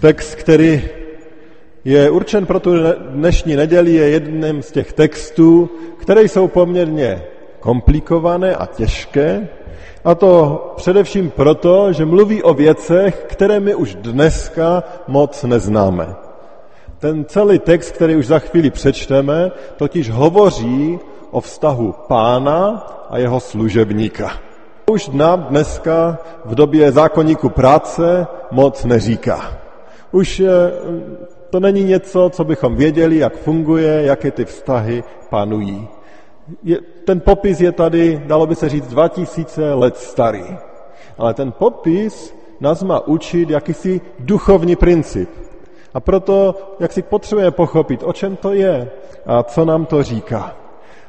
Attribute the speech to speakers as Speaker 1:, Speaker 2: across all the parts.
Speaker 1: text, který je určen pro tu dnešní neděli, je jedním z těch textů, které jsou poměrně komplikované a těžké, a to především proto, že mluví o věcech, které my už dneska moc neznáme. Ten celý text, který už za chvíli přečteme, totiž hovoří o vztahu pána a jeho služebníka. Už nám dneska v době zákonníku práce moc neříká. Už eh, to není něco, co bychom věděli, jak funguje, jaké ty vztahy panují. Je, ten popis je tady, dalo by se říct, 2000 let starý. Ale ten popis nás má učit jakýsi duchovní princip. A proto, jak si potřebujeme pochopit, o čem to je a co nám to říká.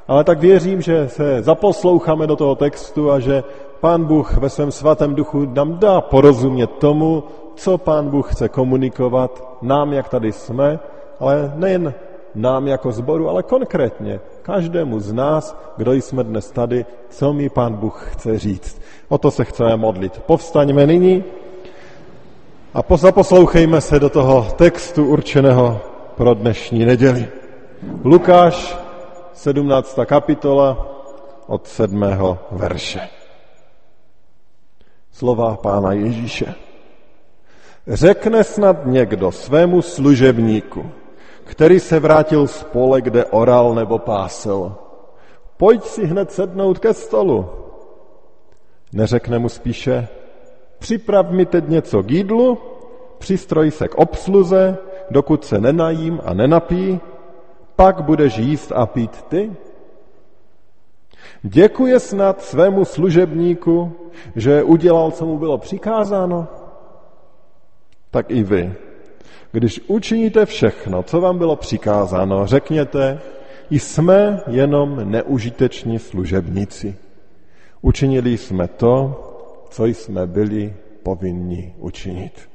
Speaker 1: Ale tak věřím, že se zaposloucháme do toho textu a že Pán Bůh ve svém svatém duchu nám dá porozumět tomu, co Pán Bůh chce komunikovat nám, jak tady jsme, ale nejen nám jako zboru, ale konkrétně každému z nás, kdo jsme dnes tady, co mi Pán Bůh chce říct. O to se chceme modlit. Povstaňme nyní a zaposlouchejme se do toho textu určeného pro dnešní neděli. Lukáš, 17. kapitola od 7. verše. Slova Pána Ježíše. Řekne snad někdo svému služebníku, který se vrátil z pole, kde oral nebo pásel, pojď si hned sednout ke stolu. Neřekne mu spíše, připrav mi teď něco k jídlu, přistroj se k obsluze, dokud se nenajím a nenapí, pak budeš jíst a pít ty? Děkuje snad svému služebníku, že udělal, co mu bylo přikázáno? Tak i vy. Když učiníte všechno, co vám bylo přikázáno, řekněte, jsme jenom neužiteční služebníci. Učinili jsme to, co jsme byli povinni učinit.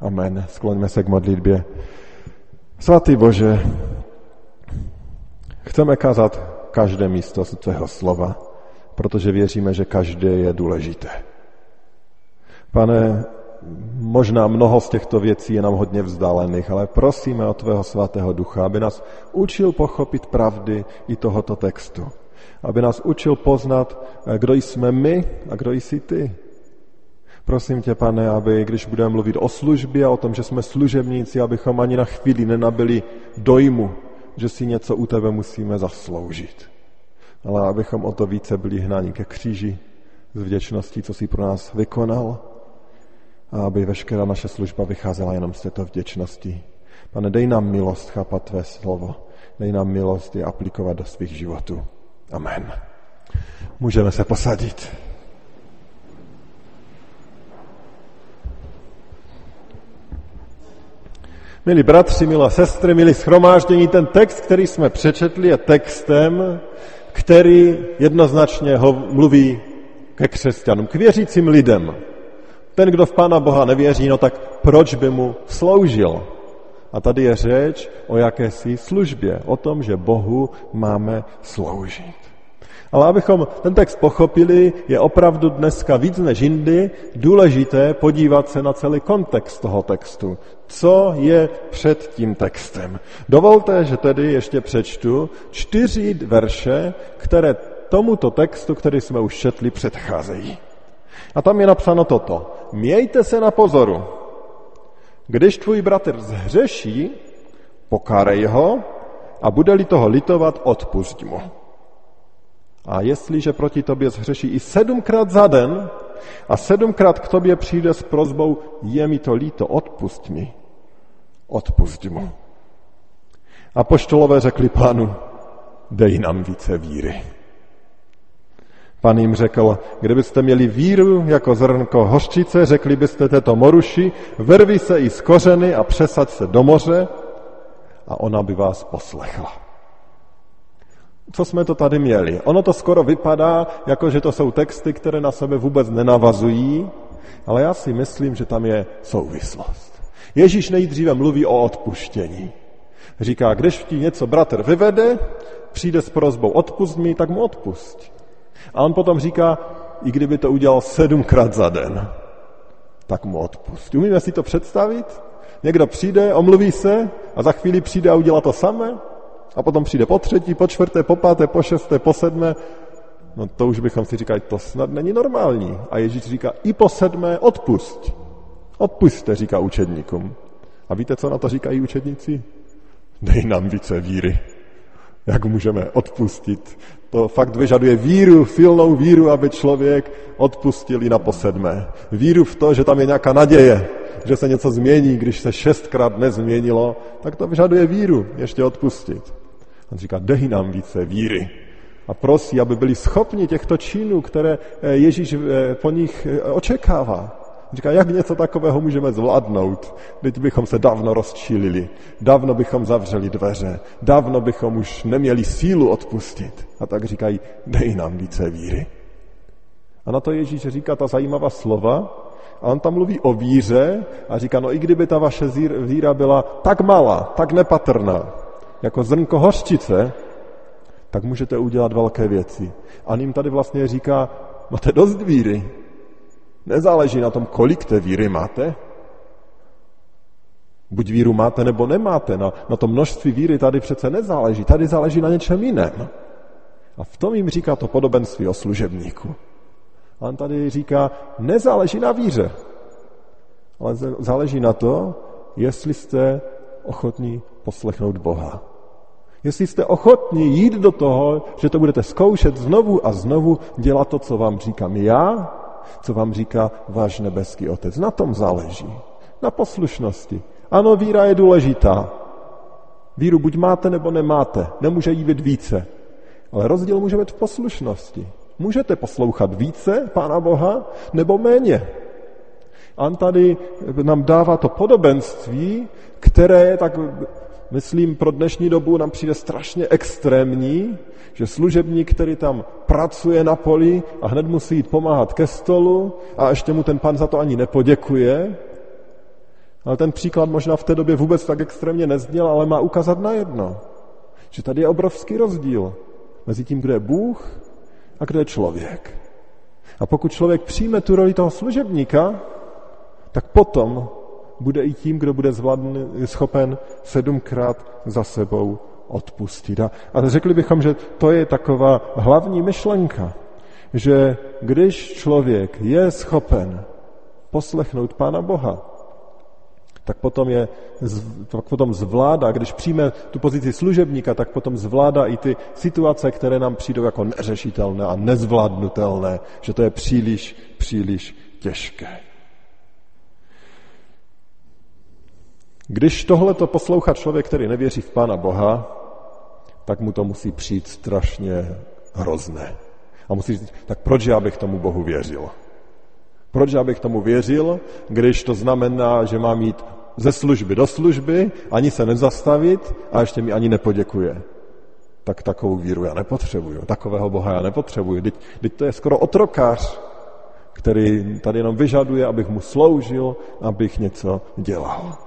Speaker 1: Amen. Skloňme se k modlitbě. Svatý Bože, chceme kázat každé místo z tvého slova, protože věříme, že každé je důležité. Pane, možná mnoho z těchto věcí je nám hodně vzdálených, ale prosíme o tvého svatého ducha, aby nás učil pochopit pravdy i tohoto textu. Aby nás učil poznat, kdo jsme my a kdo jsi ty. Prosím tě, pane, aby když budeme mluvit o službě a o tom, že jsme služebníci, abychom ani na chvíli nenabili dojmu, že si něco u tebe musíme zasloužit. Ale abychom o to více byli hnáni ke kříži z vděčností, co jsi pro nás vykonal a aby veškerá naše služba vycházela jenom z této vděčnosti. Pane, dej nám milost chápat Tvé slovo. Dej nám milost je aplikovat do svých životů. Amen. Můžeme se posadit. Milí bratři, milé sestry, milí schromáždění, ten text, který jsme přečetli, je textem, který jednoznačně ho mluví ke křesťanům, k věřícím lidem. Ten, kdo v Pána Boha nevěří, no tak proč by mu sloužil? A tady je řeč o jakési službě, o tom, že Bohu máme sloužit. Ale abychom ten text pochopili, je opravdu dneska víc než jindy důležité podívat se na celý kontext toho textu. Co je před tím textem? Dovolte, že tedy ještě přečtu čtyři verše, které tomuto textu, který jsme už četli, předcházejí. A tam je napsáno toto. Mějte se na pozoru. Když tvůj bratr zhřeší, pokárej ho a bude-li toho litovat, odpust mu. A jestliže proti tobě zhřeší i sedmkrát za den a sedmkrát k tobě přijde s prozbou, je mi to líto, odpust mi, odpust mu. A poštolové řekli pánu, dej nám více víry. Pan jim řekl, kdybyste měli víru jako zrnko hořčice, řekli byste této moruši, vrvi se i z kořeny a přesaď se do moře a ona by vás poslechla. Co jsme to tady měli? Ono to skoro vypadá, jako že to jsou texty, které na sebe vůbec nenavazují, ale já si myslím, že tam je souvislost. Ježíš nejdříve mluví o odpuštění. Říká, když ti něco bratr vyvede, přijde s prozbou odpust mi, tak mu odpust. A on potom říká, i kdyby to udělal sedmkrát za den, tak mu odpust. Umíme si to představit? Někdo přijde, omluví se a za chvíli přijde a udělá to samé a potom přijde po třetí, po čtvrté, po páté, po šesté, po sedmé. No to už bychom si říkali, to snad není normální. A Ježíš říká, i po sedmé odpust. Odpuste, říká učedníkům. A víte, co na to říkají učedníci? Dej nám více víry. Jak můžeme odpustit? To fakt vyžaduje víru, silnou víru, aby člověk odpustil i na posedmé. Víru v to, že tam je nějaká naděje, že se něco změní, když se šestkrát nezměnilo, tak to vyžaduje víru, ještě odpustit. On říká, dej nám více víry. A prosí, aby byli schopni těchto činů, které eh, Ježíš eh, po nich eh, očekává. Říká, jak něco takového můžeme zvládnout? Teď bychom se dávno rozčílili, dávno bychom zavřeli dveře, dávno bychom už neměli sílu odpustit. A tak říkají, dej nám více víry. A na to Ježíš říká ta zajímavá slova, a on tam mluví o víře a říká, no i kdyby ta vaše víra byla tak malá, tak nepatrná, jako zrnko hořčice, tak můžete udělat velké věci. A ním tady vlastně říká, máte dost víry, Nezáleží na tom, kolik té víry máte. Buď víru máte, nebo nemáte. Na, na to množství víry tady přece nezáleží. Tady záleží na něčem jiném. A v tom jim říká to podobenství o služebníku. A on tady říká, nezáleží na víře, ale záleží na to, jestli jste ochotní poslechnout Boha. Jestli jste ochotní jít do toho, že to budete zkoušet znovu a znovu dělat to, co vám říkám já, co vám říká váš nebeský otec. Na tom záleží. Na poslušnosti. Ano, víra je důležitá. Víru buď máte, nebo nemáte. Nemůže jí být více. Ale rozdíl může být v poslušnosti. Můžete poslouchat více Pána Boha, nebo méně. On tady nám dává to podobenství, které je tak myslím, pro dnešní dobu nám přijde strašně extrémní, že služebník, který tam pracuje na poli a hned musí jít pomáhat ke stolu a ještě mu ten pan za to ani nepoděkuje, ale ten příklad možná v té době vůbec tak extrémně nezněl, ale má ukázat na jedno, že tady je obrovský rozdíl mezi tím, kdo je Bůh a kdo je člověk. A pokud člověk přijme tu roli toho služebníka, tak potom bude i tím, kdo bude zvládn, schopen sedmkrát za sebou odpustit. A, a řekli bychom, že to je taková hlavní myšlenka, že když člověk je schopen poslechnout Pána Boha, tak potom, je, tak potom zvládá, když přijme tu pozici služebníka, tak potom zvládá i ty situace, které nám přijdou jako neřešitelné a nezvládnutelné, že to je příliš, příliš těžké. Když tohle to poslouchá člověk, který nevěří v Pána Boha, tak mu to musí přijít strašně hrozné. A musí říct, tak proč já bych tomu Bohu věřil? Proč já bych tomu věřil, když to znamená, že mám jít ze služby do služby, ani se nezastavit a ještě mi ani nepoděkuje. Tak takovou víru já nepotřebuju, takového Boha já nepotřebuju. Teď, teď to je skoro otrokář, který tady jenom vyžaduje, abych mu sloužil, abych něco dělal.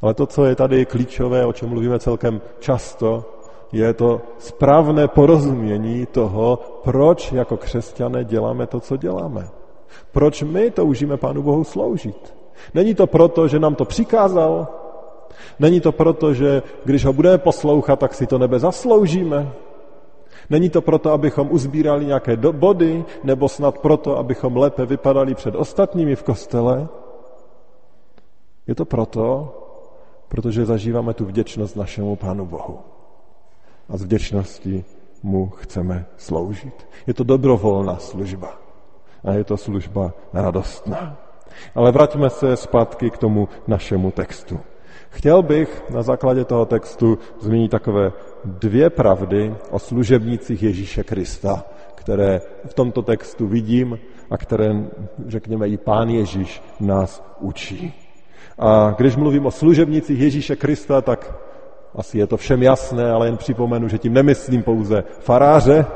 Speaker 1: Ale to, co je tady klíčové, o čem mluvíme celkem často, je to správné porozumění toho, proč jako křesťané děláme to, co děláme. Proč my toužíme Pánu Bohu sloužit. Není to proto, že nám to přikázal, není to proto, že když ho budeme poslouchat, tak si to nebe zasloužíme. Není to proto, abychom uzbírali nějaké body, nebo snad proto, abychom lépe vypadali před ostatními v kostele. Je to proto, protože zažíváme tu vděčnost našemu Pánu Bohu. A z vděčnosti mu chceme sloužit. Je to dobrovolná služba. A je to služba radostná. Ale vraťme se zpátky k tomu našemu textu. Chtěl bych na základě toho textu zmínit takové dvě pravdy o služebnících Ježíše Krista, které v tomto textu vidím a které, řekněme, i Pán Ježíš nás učí. A když mluvím o služebnicích Ježíše Krista, tak asi je to všem jasné, ale jen připomenu, že tím nemyslím pouze faráře,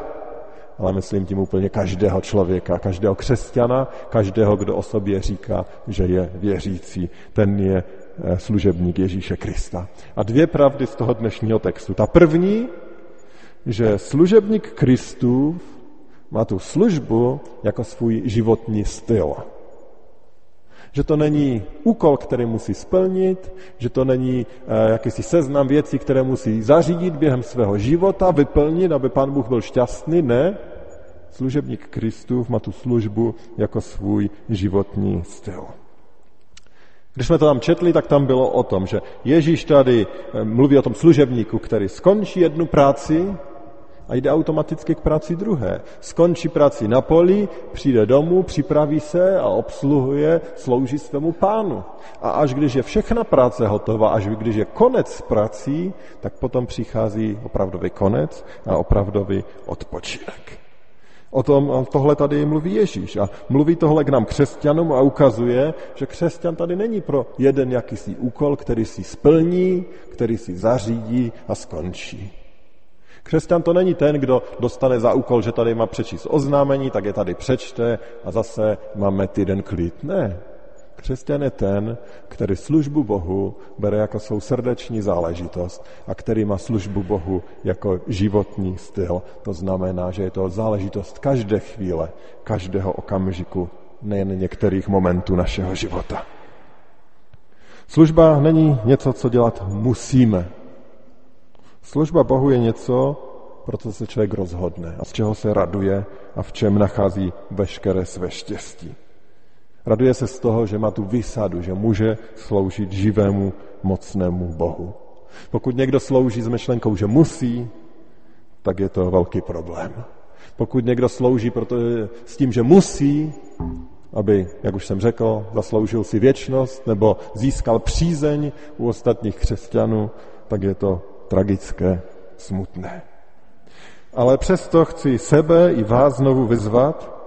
Speaker 1: ale myslím tím úplně každého člověka, každého křesťana, každého, kdo o sobě říká, že je věřící. Ten je eh, služebník Ježíše Krista. A dvě pravdy z toho dnešního textu. Ta první, že služebník Kristův má tu službu jako svůj životní styl. Že to není úkol, který musí splnit, že to není eh, jakýsi seznam věcí, které musí zařídit během svého života, vyplnit, aby pán Bůh byl šťastný. Ne, služebník Kristův má tu službu jako svůj životní styl. Když jsme to tam četli, tak tam bylo o tom, že Ježíš tady eh, mluví o tom služebníku, který skončí jednu práci a jde automaticky k práci druhé. Skončí práci na poli, přijde domů, připraví se a obsluhuje, slouží svému pánu. A až když je všechna práce hotová, až když je konec prací, tak potom přichází opravdový konec a opravdový odpočinek. O tom tohle tady mluví Ježíš a mluví tohle k nám křesťanům a ukazuje, že křesťan tady není pro jeden jakýsi úkol, který si splní, který si zařídí a skončí. Křesťan to není ten, kdo dostane za úkol, že tady má přečíst oznámení, tak je tady přečte a zase máme týden klid. Ne. Křesťan je ten, který službu Bohu bere jako svou srdeční záležitost a který má službu Bohu jako životní styl. To znamená, že je to záležitost každé chvíle, každého okamžiku, nejen některých momentů našeho života. Služba není něco, co dělat musíme. Služba Bohu je něco, pro co se člověk rozhodne a z čeho se raduje a v čem nachází veškeré své štěstí. Raduje se z toho, že má tu vysadu, že může sloužit živému, mocnému Bohu. Pokud někdo slouží s myšlenkou, že musí, tak je to velký problém. Pokud někdo slouží protože s tím, že musí, aby, jak už jsem řekl, zasloužil si věčnost nebo získal přízeň u ostatních křesťanů, tak je to tragické, smutné. Ale přesto chci sebe i vás znovu vyzvat,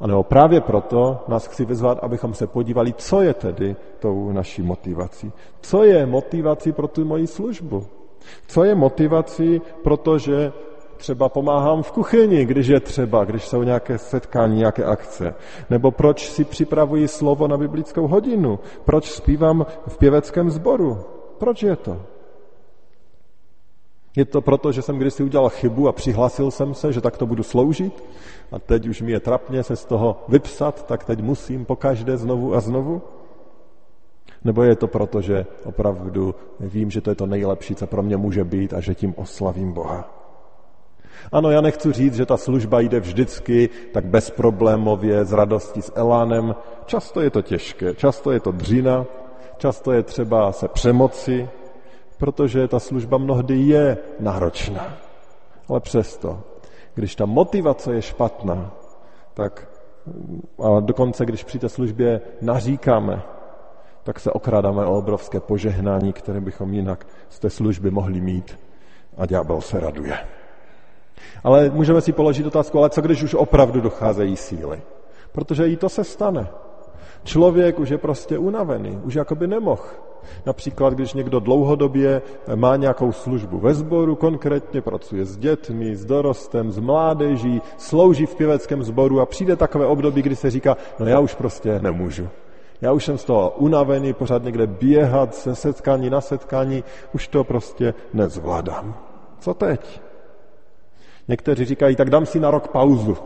Speaker 1: ano, právě proto nás chci vyzvat, abychom se podívali, co je tedy tou naší motivací. Co je motivací pro tu moji službu? Co je motivací, protože třeba pomáhám v kuchyni, když je třeba, když jsou nějaké setkání, nějaké akce. Nebo proč si připravuji slovo na biblickou hodinu. Proč zpívám v pěveckém sboru. Proč je to? Je to proto, že jsem kdysi udělal chybu a přihlásil jsem se, že tak to budu sloužit a teď už mi je trapně se z toho vypsat, tak teď musím po každé znovu a znovu? Nebo je to proto, že opravdu vím, že to je to nejlepší, co pro mě může být a že tím oslavím Boha? Ano, já nechci říct, že ta služba jde vždycky tak bezproblémově, s radostí, s elánem. Často je to těžké, často je to dřina, často je třeba se přemoci, protože ta služba mnohdy je náročná. Ale přesto, když ta motivace je špatná, tak a dokonce, když při té službě naříkáme, tak se okrádáme o obrovské požehnání, které bychom jinak z té služby mohli mít a ďábel se raduje. Ale můžeme si položit otázku, ale co když už opravdu docházejí síly? Protože i to se stane. Člověk už je prostě unavený, už jakoby nemohl. Například, když někdo dlouhodobě má nějakou službu ve sboru, konkrétně pracuje s dětmi, s dorostem, s mládeží, slouží v pěveckém sboru a přijde takové období, kdy se říká, no já už prostě nemůžu. Já už jsem z toho unavený, pořád někde běhat se setkání na setkání, už to prostě nezvládám. Co teď? Někteří říkají, tak dám si na rok pauzu.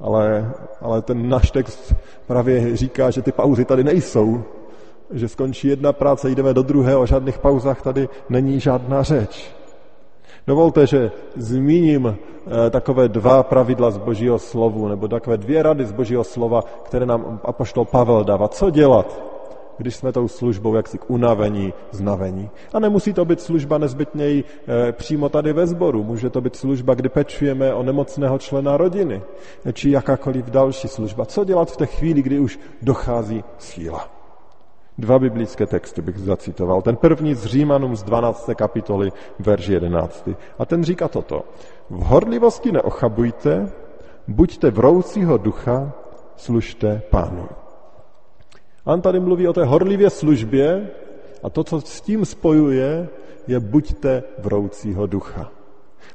Speaker 1: Ale, ale ten náš text právě říká, že ty pauzy tady nejsou, že skončí jedna práce, jdeme do druhé, o žádných pauzách tady není žádná řeč. Dovolte, že zmíním eh, takové dva pravidla z Božího slovu, nebo takové dvě rady z Božího slova, které nám apoštol Pavel dává. Co dělat, když jsme tou službou jaksi k unavení, znavení. A nemusí to být služba nezbytně e, přímo tady ve sboru. Může to být služba, kdy pečujeme o nemocného člena rodiny, či jakákoliv další služba. Co dělat v té chvíli, kdy už dochází síla? Dva biblické texty bych zacitoval. Ten první z Římanům z 12. kapitoly, verš 11. A ten říká toto. V horlivosti neochabujte, buďte vroucího ducha, služte pánu. A on tady mluví o té horlivě službě a to, co s tím spojuje, je buďte vroucího ducha.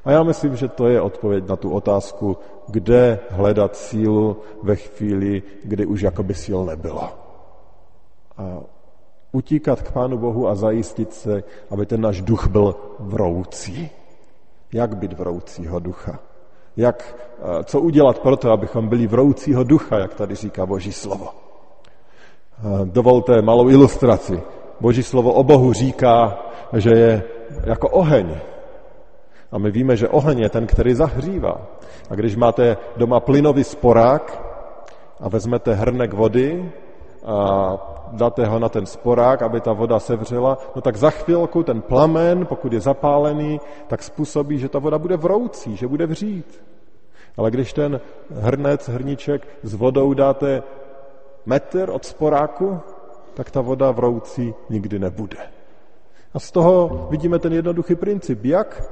Speaker 1: A já myslím, že to je odpověď na tu otázku, kde hledat sílu ve chvíli, kdy už jakoby síl nebylo. A utíkat k Pánu Bohu a zajistit se, aby ten náš duch byl vroucí. Jak být vroucího ducha? Jak, co udělat pro to, abychom byli vroucího ducha, jak tady říká Boží slovo? Dovolte malou ilustraci. Boží slovo o Bohu říká, že je jako oheň. A my víme, že oheň je ten, který zahřívá. A když máte doma plynový sporák a vezmete hrnek vody a dáte ho na ten sporák, aby ta voda sevřela, no tak za chvilku ten plamen, pokud je zapálený, tak způsobí, že ta voda bude vroucí, že bude vřít. Ale když ten hrnec, hrníček s vodou dáte metr od sporáku, tak ta voda vroucí nikdy nebude. A z toho vidíme ten jednoduchý princip, jak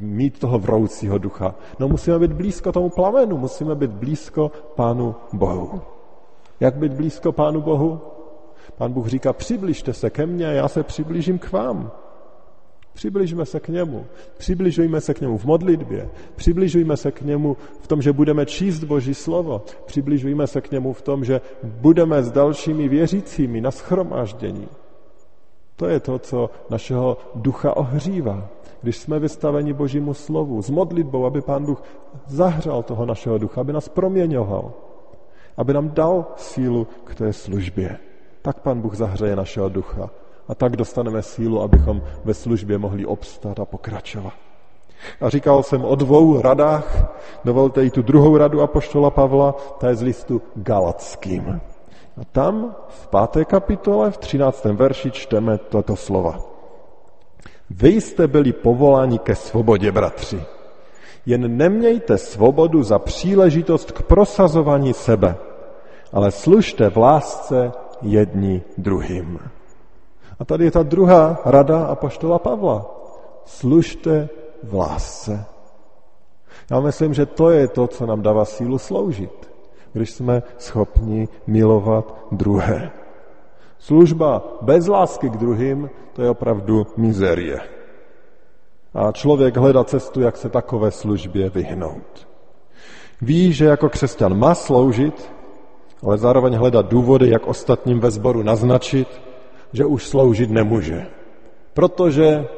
Speaker 1: mít toho vroucího ducha. No musíme být blízko tomu plamenu, musíme být blízko Pánu Bohu. Jak být blízko Pánu Bohu? Pán Bůh říká, přibližte se ke mně, já se přiblížím k vám. Přibližme se k němu. Přibližujme se k němu v modlitbě. Přibližujme se k němu v tom, že budeme číst Boží slovo. Přibližujme se k němu v tom, že budeme s dalšími věřícími na schromáždění. To je to, co našeho ducha ohřívá. Když jsme vystaveni Božímu slovu, s modlitbou, aby Pán Bůh zahřál toho našeho ducha, aby nás proměňoval, aby nám dal sílu k té službě. Tak Pán Bůh zahřeje našeho ducha a tak dostaneme sílu, abychom ve službě mohli obstat a pokračovat. A říkal jsem o dvou radách, dovolte i tu druhou radu Apoštola Pavla, ta je z listu Galackým. A tam v páté kapitole, v třináctém verši čteme toto slova. Vy jste byli povoláni ke svobodě, bratři. Jen nemějte svobodu za příležitost k prosazování sebe, ale služte v lásce jedni druhým. A tady je ta druhá rada apoštola Pavla. Služte v lásce. Já myslím, že to je to, co nám dává sílu sloužit, když jsme schopni milovat druhé. Služba bez lásky k druhým, to je opravdu mizerie. A člověk hledá cestu, jak se takové službě vyhnout. Ví, že jako křesťan má sloužit, ale zároveň hledat důvody, jak ostatním ve sboru naznačit, že už sloužit nemůže. Protože,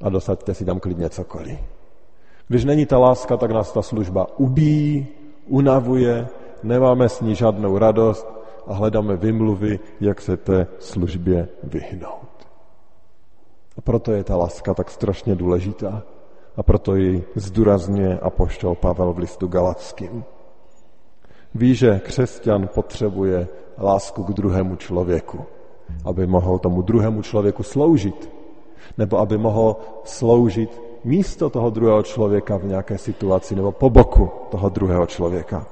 Speaker 1: a dosaďte si tam klidně cokoliv. Když není ta láska, tak nás ta služba ubíjí, unavuje, nemáme s ní žádnou radost a hledáme vymluvy, jak se té službě vyhnout. A proto je ta láska tak strašně důležitá a proto ji zdůrazně apoštol Pavel v listu Galackým. Ví, že křesťan potřebuje lásku k druhému člověku aby mohl tomu druhému člověku sloužit, nebo aby mohl sloužit místo toho druhého člověka v nějaké situaci nebo po boku toho druhého člověka.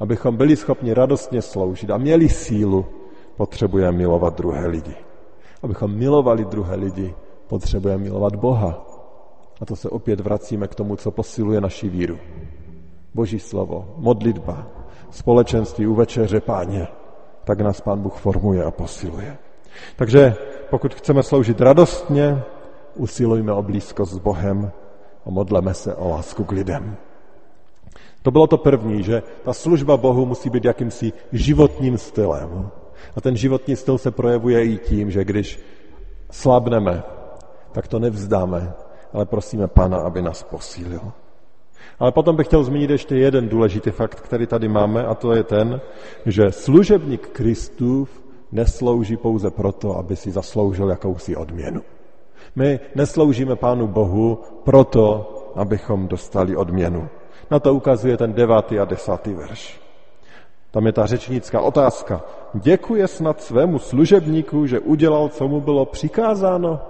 Speaker 1: Abychom byli schopni radostně sloužit a měli sílu, potřebujeme milovat druhé lidi. Abychom milovali druhé lidi, potřebujeme milovat Boha. A to se opět vracíme k tomu, co posiluje naši víru. Boží slovo, modlitba, společenství u večeře páně, tak nás Pán Bůh formuje a posiluje. Takže pokud chceme sloužit radostně, usilujme o blízkost s Bohem a modleme se o lásku k lidem. To bylo to první, že ta služba Bohu musí být jakýmsi životním stylem. A ten životní styl se projevuje i tím, že když slabneme, tak to nevzdáme, ale prosíme Pána, aby nás posílil. Ale potom bych chtěl zmínit ještě jeden důležitý fakt, který tady máme, a to je ten, že služebník Kristův neslouží pouze proto, aby si zasloužil jakousi odměnu. My nesloužíme Pánu Bohu proto, abychom dostali odměnu. Na to ukazuje ten devátý a desátý verš. Tam je ta řečnická otázka. Děkuje snad svému služebníku, že udělal, co mu bylo přikázáno?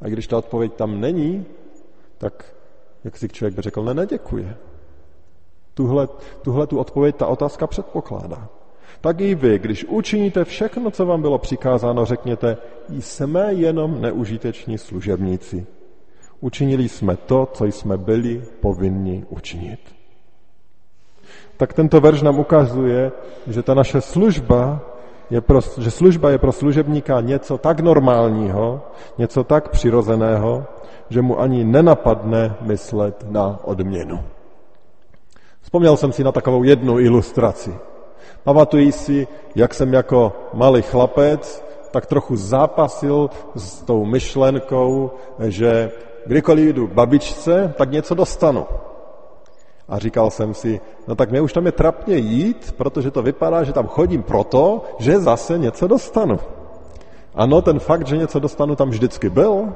Speaker 1: A když ta odpověď tam není, tak jak si člověk by řekl, ne, neděkuje. Tuhle, tuhle tu odpověď ta otázka předpokládá. Tak i vy, když učiníte všechno, co vám bylo přikázáno, řekněte, jsme jenom neužiteční služebníci. Učinili jsme to, co jsme byli povinni učinit. Tak tento verš nám ukazuje, že ta naše služba je pro, že služba je pro služebníka něco tak normálního, něco tak přirozeného, že mu ani nenapadne myslet na odměnu. Vzpomněl jsem si na takovou jednu ilustraci. Pamatuji si, jak jsem jako malý chlapec tak trochu zápasil s tou myšlenkou, že kdykoliv jdu k babičce, tak něco dostanu. A říkal jsem si, no tak mě už tam je trapně jít, protože to vypadá, že tam chodím proto, že zase něco dostanu. Ano, ten fakt, že něco dostanu, tam vždycky byl,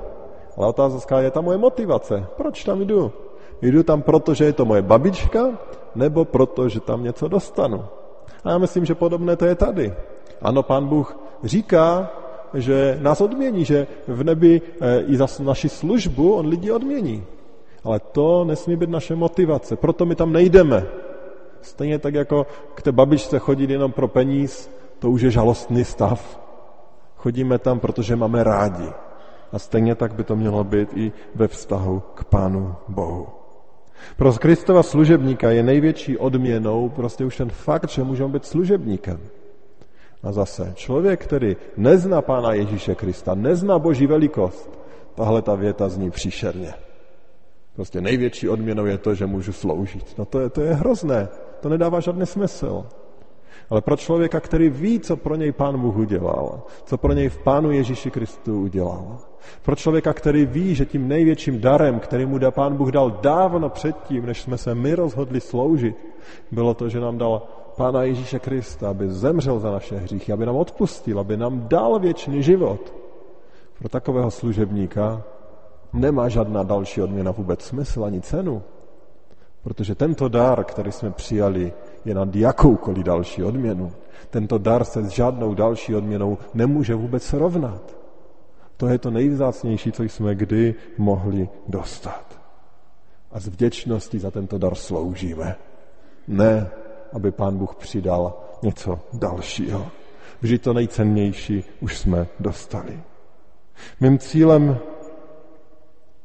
Speaker 1: ale otázka je ta moje motivace. Proč tam jdu? Jdu tam proto, že je to moje babička, nebo proto, že tam něco dostanu. A já myslím, že podobné to je tady. Ano, pán Bůh říká, že nás odmění, že v nebi eh, i za naši službu on lidi odmění. Ale to nesmí být naše motivace, proto my tam nejdeme. Stejně tak jako k té babičce chodit jenom pro peníz, to už je žalostný stav. Chodíme tam, protože máme rádi. A stejně tak by to mělo být i ve vztahu k Pánu Bohu. Pro Kristova služebníka je největší odměnou prostě už ten fakt, že můžeme být služebníkem. A zase, člověk, který nezná Pána Ježíše Krista, nezná Boží velikost, tahle ta věta zní příšerně. Prostě největší odměnou je to, že můžu sloužit. No to je, to je hrozné, to nedává žádný smysl. Ale pro člověka, který ví, co pro něj Pán Bůh udělal, co pro něj v Pánu Ježíši Kristu udělal, pro člověka, který ví, že tím největším darem, který mu dá Pán Bůh dal dávno předtím, než jsme se my rozhodli sloužit, bylo to, že nám dal Pána Ježíše Krista, aby zemřel za naše hříchy, aby nám odpustil, aby nám dal věčný život. Pro takového služebníka nemá žádná další odměna vůbec smysl ani cenu. Protože tento dar, který jsme přijali, je nad jakoukoliv další odměnu. Tento dar se s žádnou další odměnou nemůže vůbec srovnat. To je to nejvzácnější, co jsme kdy mohli dostat. A z vděčnosti za tento dar sloužíme. Ne, aby pán Bůh přidal něco dalšího. Vždyť to nejcennější už jsme dostali. Mým cílem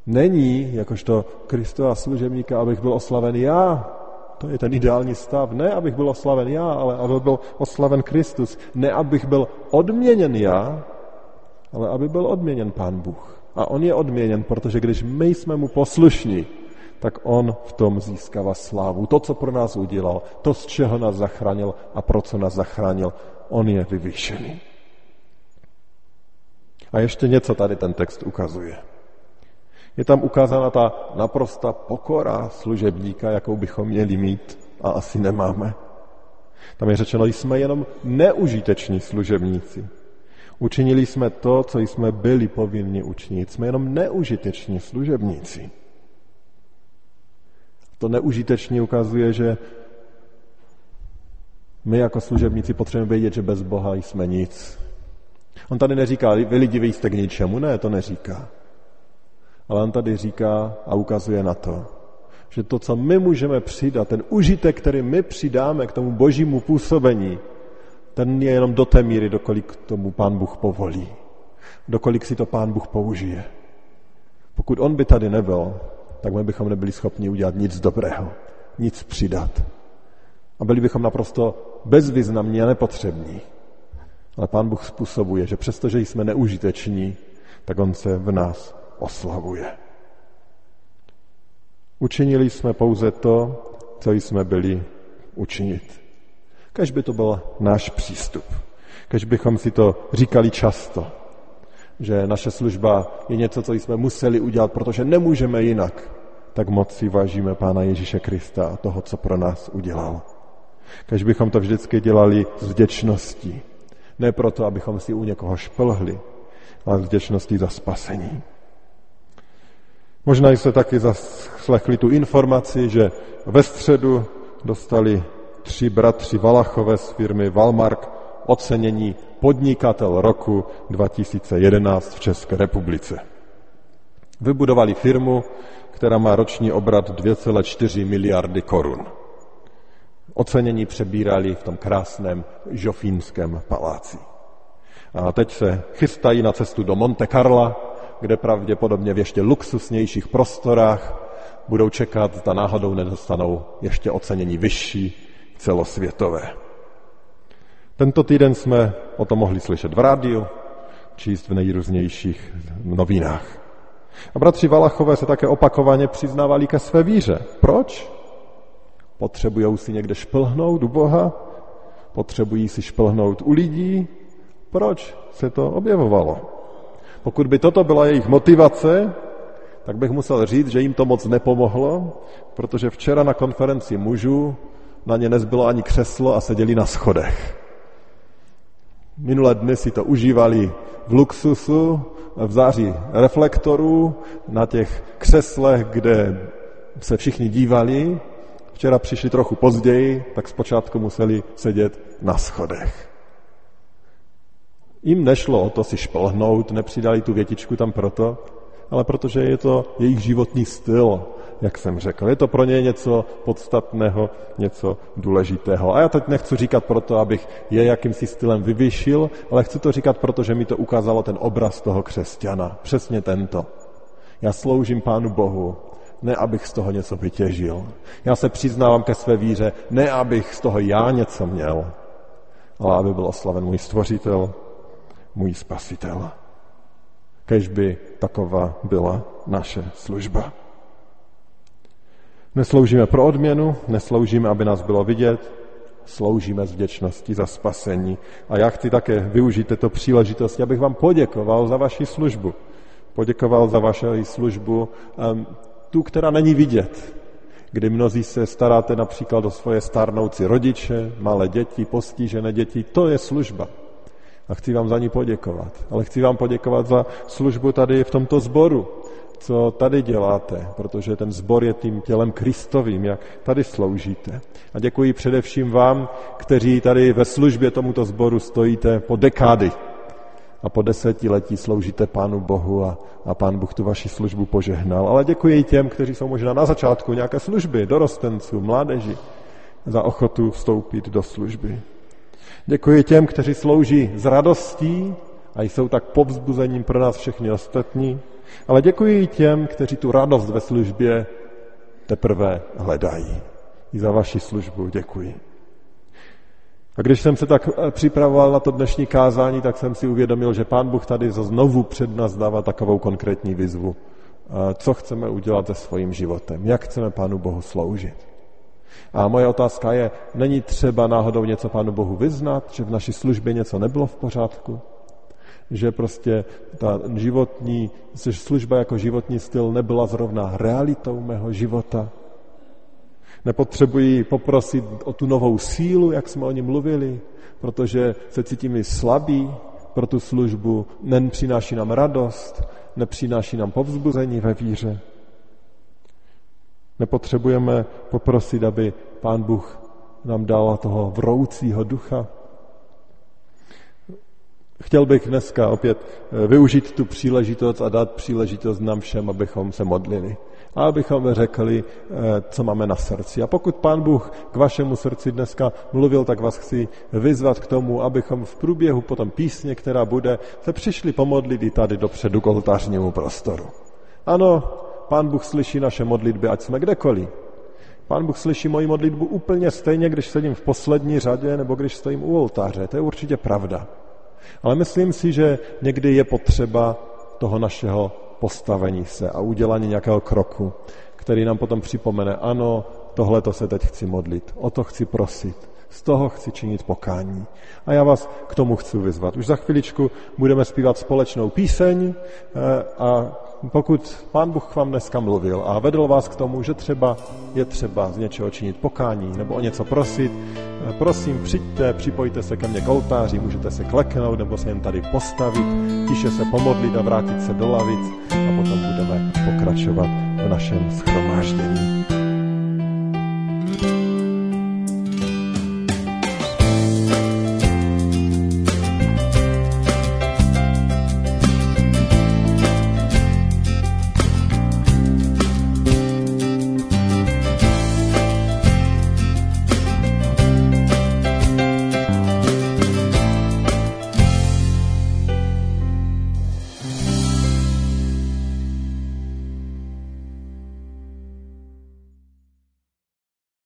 Speaker 1: není, jakožto Kristova služebníka, abych byl oslaven já. To je ten ideální stav. Ne, abych byl oslaven já, ale aby byl oslaven Kristus. Ne, abych byl odměněn já, ale aby byl odměněn Pán Bůh. A on je odměněn, protože když my jsme mu poslušní, tak on v tom získává slávu. To, co pro nás udělal, to, z čeho nás zachránil a pro co nás zachránil, on je vyvýšený. A ještě něco tady ten text ukazuje. Je tam ukázána ta naprosta pokora služebníka, jakou bychom měli mít a asi nemáme. Tam je řečeno, jsme jenom neužiteční služebníci. Učinili jsme to, co jsme byli povinni učinit. Jsme jenom neužiteční služebníci. To neužiteční ukazuje, že my jako služebníci potřebujeme vědět, že bez Boha jsme nic. On tady neříká, vy lidi, vy jste k ničemu. Ne, to neříká. Ale on tady říká a ukazuje na to, že to, co my můžeme přidat, ten užitek, který my přidáme k tomu božímu působení, ten je jenom do té míry, dokolik tomu pán Bůh povolí. Dokolik si to pán Bůh použije. Pokud on by tady nebyl, tak my bychom nebyli schopni udělat nic dobrého, nic přidat. A byli bychom naprosto bezvýznamní a nepotřební. Ale pán Bůh způsobuje, že přestože jsme neužiteční, tak on se v nás oslavuje. Učinili jsme pouze to, co jsme byli učinit. Kež by to byl náš přístup. Kež bychom si to říkali často, že naše služba je něco, co jsme museli udělat, protože nemůžeme jinak, tak moc si vážíme Pána Ježíše Krista a toho, co pro nás udělal. Kež bychom to vždycky dělali s vděčností. Ne proto, abychom si u někoho šplhli, ale s vděčností za spasení. Možná jste taky zaslechli tu informaci, že ve středu dostali tři bratři Valachové z firmy Valmark ocenění podnikatel roku 2011 v České republice. Vybudovali firmu, která má roční obrat 2,4 miliardy korun. ocenění přebírali v tom krásném žofínském paláci. A teď se chystají na cestu do Monte Carla, kde pravděpodobně v ještě luxusnějších prostorách budou čekat, zda náhodou nedostanou ještě ocenění vyšší celosvětové. Tento týden jsme o tom mohli slyšet v rádiu, číst v nejrůznějších novinách. A bratři Valachové se také opakovaně přiznávali ke své víře. Proč? Potřebují si někde šplhnout u Boha? Potřebují si šplhnout u lidí? Proč se to objevovalo? Pokud by toto byla jejich motivace, tak bych musel říct, že jim to moc nepomohlo, protože včera na konferenci mužů na ně nezbylo ani křeslo a seděli na schodech. Minulé dny si to užívali v luxusu, v září reflektorů, na těch křeslech, kde se všichni dívali. Včera přišli trochu později, tak zpočátku museli sedět na schodech. Jim nešlo o to si šplhnout, nepřidali tu větičku tam proto, ale protože je to jejich životní styl, jak jsem řekl. Je to pro ně něco podstatného, něco důležitého. A já teď nechci říkat proto, abych je jakýmsi stylem vyvyšil, ale chci to říkat proto, že mi to ukázalo ten obraz toho křesťana. Přesně tento. Já sloužím Pánu Bohu, ne abych z toho něco vytěžil. Já se přiznávám ke své víře, ne abych z toho já něco měl, ale aby byl oslaven můj stvořitel, můj spasitel. Kež by taková byla naše služba. Nesloužíme pro odměnu, nesloužíme, aby nás bylo vidět, sloužíme z vděčnosti za spasení. A já chci také využít této příležitosti, abych vám poděkoval za vaši službu. Poděkoval za vaši službu, um, tu, která není vidět, kdy mnozí se staráte například o svoje starnoucí rodiče, malé děti, postižené děti. To je služba. A chci vám za ní poděkovat. Ale chci vám poděkovat za službu tady v tomto sboru, co tady děláte, protože ten zbor je tím tělem Kristovým, jak tady sloužíte. A děkuji především vám, kteří tady ve službě tomuto sboru stojíte po dekády a po desetiletí sloužíte Pánu Bohu a, a Pán Bůh tu vaši službu požehnal. Ale děkuji těm, kteří jsou možná na začátku nějaké služby, dorostenců, mládeži, za ochotu vstoupit do služby. Děkuji těm, kteří slouží s radostí a jsou tak povzbuzením pro nás všechny ostatní. Ale děkuji i těm, kteří tu radost ve službě teprve hledají. I za vaši službu děkuji. A když jsem se tak eh, připravoval na to dnešní kázání, tak jsem si uvědomil, že Pán Bůh tady znovu před nás dává takovou konkrétní výzvu. Eh, co chceme udělat se svým životem? Jak chceme Pánu Bohu sloužit? A moje otázka je, není třeba náhodou něco Pánu Bohu vyznat, že v naší službě něco nebylo v pořádku? že prostě ta životní, služba jako životní styl nebyla zrovna realitou mého života. Nepotřebuji poprosit o tu novou sílu, jak jsme o ní mluvili, protože se cítím slabý pro tu službu, nepřináší nám radost, nepřináší nám povzbuzení ve víře. Nepotřebujeme poprosit, aby Pán Bůh nám dal toho vroucího ducha, Chtěl bych dneska opět eh, využít tu příležitost a dát příležitost nám všem, abychom se modlili. A abychom řekli, eh, co máme na srdci. A pokud Pán Bůh k vašemu srdci dneska mluvil, tak vás chci vyzvat k tomu, abychom v průběhu potom písně, která bude, se přišli pomodlit i tady dopředu k oltářnímu prostoru. Ano, Pán Bůh slyší naše modlitby, ať jsme kdekoliv. Pán Bůh slyší moji modlitbu úplně stejně, když sedím v poslední řadě nebo když stojím u oltáře. To je určitě pravda. Ale myslím si, že někdy je potřeba toho našeho postavení se a udělání nějakého kroku, který nám potom připomene, ano, tohle to se teď chci modlit, o to chci prosit, z toho chci činit pokání. A já vás k tomu chci vyzvat. Už za chviličku budeme zpívat společnou píseň eh, a pokud Pán Bůh k vám dneska mluvil a vedl vás k tomu, že třeba je třeba z něčeho činit pokání nebo o něco prosit, prosím, přijďte, připojte se ke mně k oltáři, můžete se kleknout nebo se jen tady postavit, tiše se pomodlit a vrátit se do lavic a potom budeme pokračovat v našem schromáždění.